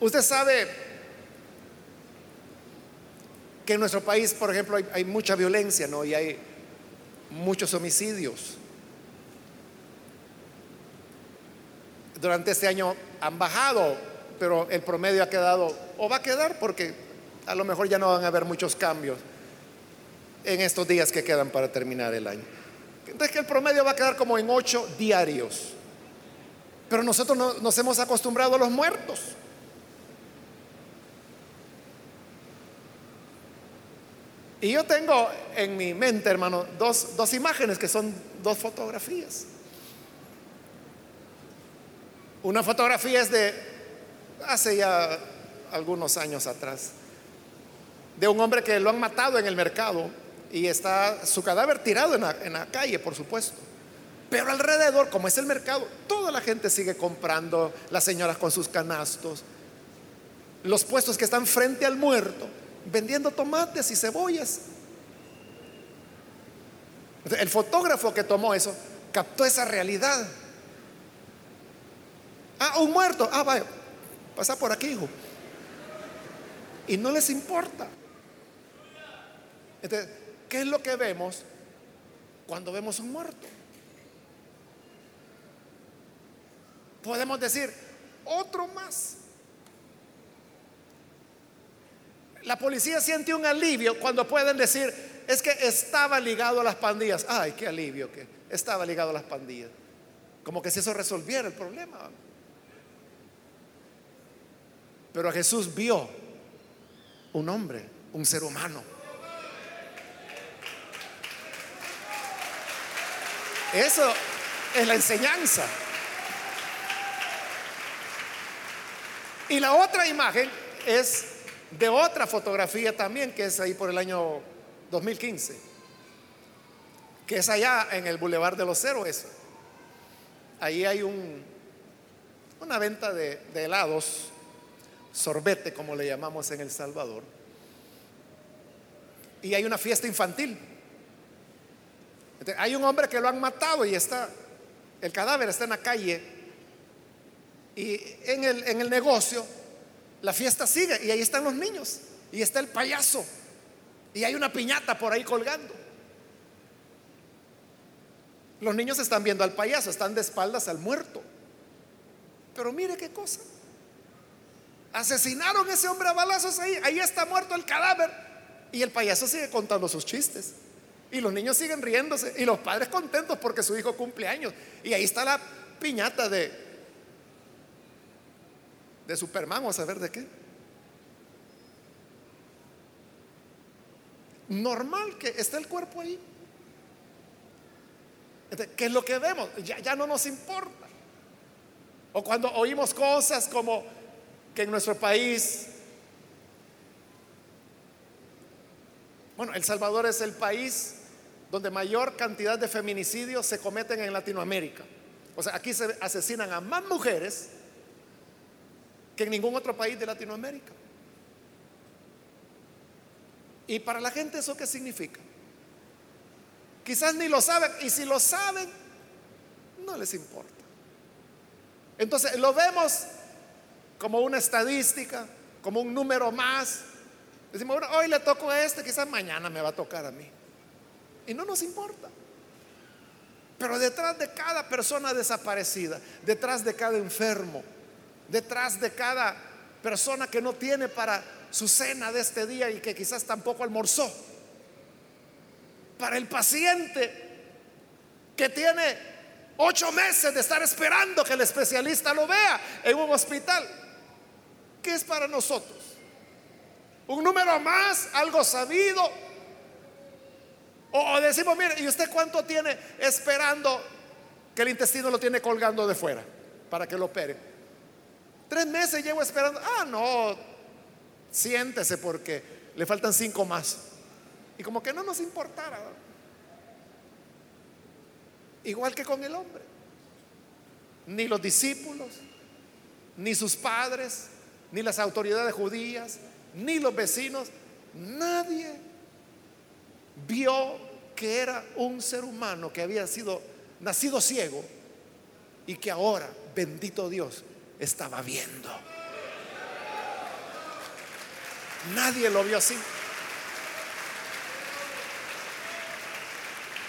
Usted sabe que en nuestro país, por ejemplo, hay, mucha violencia, ¿no? Y hay muchos homicidios. Durante este año han bajado, pero el promedio ha quedado, o va a quedar porque a lo mejor ya no van a haber muchos cambios en estos días que quedan para terminar el año. Entonces que el promedio va a quedar como en ocho diarios. Pero nosotros no, nos hemos acostumbrado a los muertos. Y yo tengo en mi mente, hermano, dos, dos imágenes que son dos fotografías. Una fotografía es de hace ya algunos años atrás, de un hombre que lo han matado en el mercado y está su cadáver tirado en la, en la calle, por supuesto. Pero alrededor, como es el mercado, toda la gente sigue comprando, las señoras con sus canastos, los puestos que están frente al muerto vendiendo tomates y cebollas. El fotógrafo que tomó eso captó esa realidad. Ah, un muerto. Ah, vaya, pasa por aquí, hijo. Y no les importa. Entonces, ¿qué es lo que vemos cuando vemos un muerto? Podemos decir, otro más. La policía siente un alivio cuando pueden decir, es que estaba ligado a las pandillas. Ay, qué alivio que estaba ligado a las pandillas. Como que si eso resolviera el problema. Pero Jesús vio un hombre, un ser humano. Eso es la enseñanza. Y la otra imagen es de otra fotografía también, que es ahí por el año 2015, que es allá en el Boulevard de los Héroes. Ahí hay un, una venta de, de helados, sorbete como le llamamos en El Salvador, y hay una fiesta infantil. Hay un hombre que lo han matado y está, el cadáver está en la calle y en el, en el negocio la fiesta sigue y ahí están los niños y está el payaso y hay una piñata por ahí colgando. Los niños están viendo al payaso, están de espaldas al muerto. Pero mire qué cosa. Asesinaron a ese hombre a balazos ahí, ahí está muerto el cadáver y el payaso sigue contando sus chistes. Y los niños siguen riéndose y los padres contentos porque su hijo cumple años. Y ahí está la piñata de, de Superman, vamos a ver de qué. Normal que esté el cuerpo ahí. ¿Qué es lo que vemos? Ya, ya no nos importa. O cuando oímos cosas como que en nuestro país Bueno, El Salvador es el país donde mayor cantidad de feminicidios se cometen en Latinoamérica. O sea, aquí se asesinan a más mujeres que en ningún otro país de Latinoamérica. ¿Y para la gente eso qué significa? Quizás ni lo saben, y si lo saben, no les importa. Entonces lo vemos como una estadística, como un número más. Decimos, bueno, hoy le toco a este, quizás mañana me va a tocar a mí. Y no nos importa. Pero detrás de cada persona desaparecida, detrás de cada enfermo, detrás de cada persona que no tiene para su cena de este día y que quizás tampoco almorzó, para el paciente que tiene ocho meses de estar esperando que el especialista lo vea en un hospital, ¿qué es para nosotros? Un número más, algo sabido, o, decimos, mire, ¿y usted cuánto tiene esperando que el intestino lo tiene colgando de fuera para que lo opere? Tres meses llevo esperando. Ah, no, siéntese porque le faltan cinco más. Y como que no nos importara. Igual que con el hombre. Ni los discípulos, ni sus padres, ni las autoridades judías, ni los vecinos, nadie vio que era un ser humano que había sido nacido ciego y que ahora, bendito Dios, estaba viendo. Nadie lo vio así.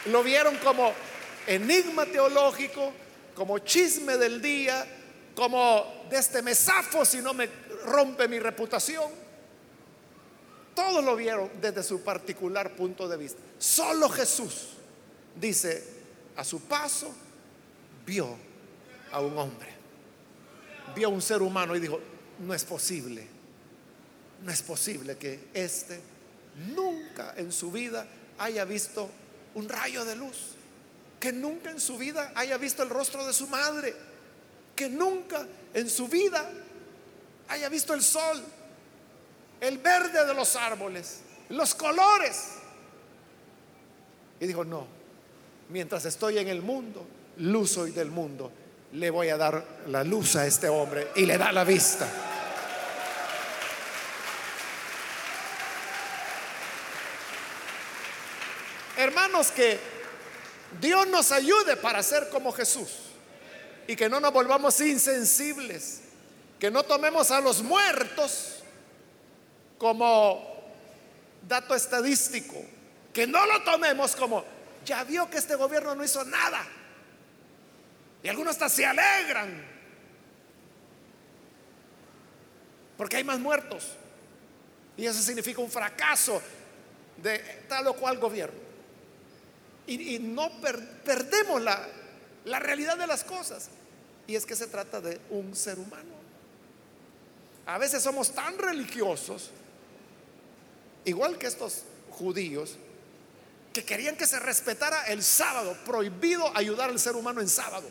Lo vieron como enigma teológico, como chisme del día, como de este mesafo si no me rompe mi reputación. Todos lo vieron desde su particular punto de vista. Solo Jesús dice, a su paso, vio a un hombre, vio a un ser humano y dijo, no es posible, no es posible que éste nunca en su vida haya visto un rayo de luz, que nunca en su vida haya visto el rostro de su madre, que nunca en su vida haya visto el sol, el verde de los árboles, los colores. Y dijo, no, mientras estoy en el mundo, luz soy del mundo, le voy a dar la luz a este hombre y le da la vista. Hermanos, que Dios nos ayude para ser como Jesús y que no nos volvamos insensibles, que no tomemos a los muertos como dato estadístico, que no lo tomemos como, ya vio que este gobierno no hizo nada. Y algunos hasta se alegran, porque hay más muertos. Y eso significa un fracaso de tal o cual gobierno. Y, no perdemos la, la realidad de las cosas. Y es que se trata de un ser humano. A veces somos tan religiosos, igual que estos judíos, que querían que se respetara el sábado, prohibido ayudar al ser humano en sábado.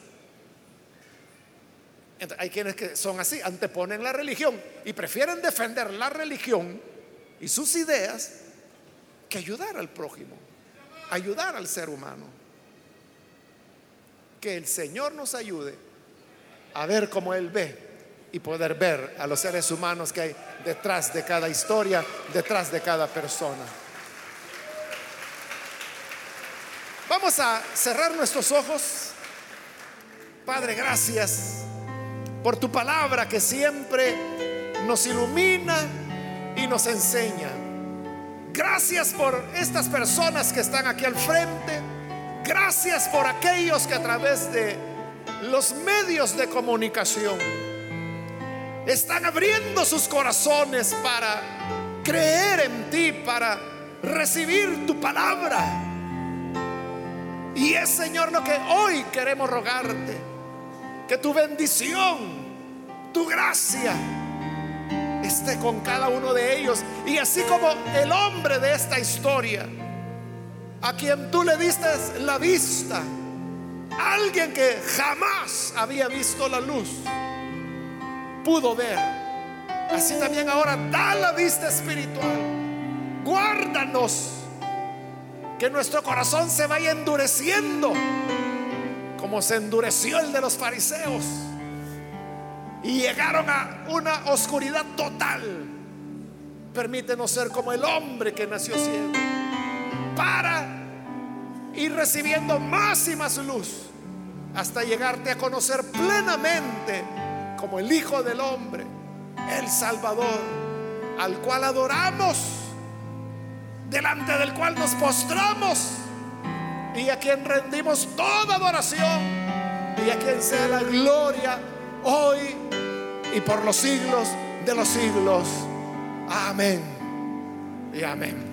hay quienes que son así, anteponen la religión y prefieren defender la religión y sus ideas que ayudar al prójimo, ayudar al ser humano. Que el Señor nos ayude a ver como Él ve y poder ver a los seres humanos que hay detrás de cada historia, detrás de cada persona. Vamos a cerrar nuestros ojos. Padre, gracias por tu palabra que siempre nos ilumina y nos enseña. Gracias por estas personas que están aquí al frente. Gracias por aquellos que a través de los medios de comunicación están abriendo sus corazones para creer en ti, para recibir tu palabra. Y es, Señor, lo que hoy queremos rogarte. Que tu bendición, tu gracia, esté con cada uno de ellos. Y así como el hombre de esta historia, a quien tú le diste la vista, alguien que jamás había visto la luz, pudo ver. Así también ahora da la vista espiritual. Guárdanos. Que nuestro corazón se vaya endureciendo como se endureció el de los fariseos y llegaron a una oscuridad total. Permítenos ser como el hombre que nació ciego para ir recibiendo más y más luz hasta llegarte a conocer plenamente como el Hijo del Hombre, el Salvador, al cual adoramos, delante del cual nos postramos y a quien rendimos toda adoración y a quien sea la gloria hoy y por los siglos de los siglos. Amén y amén.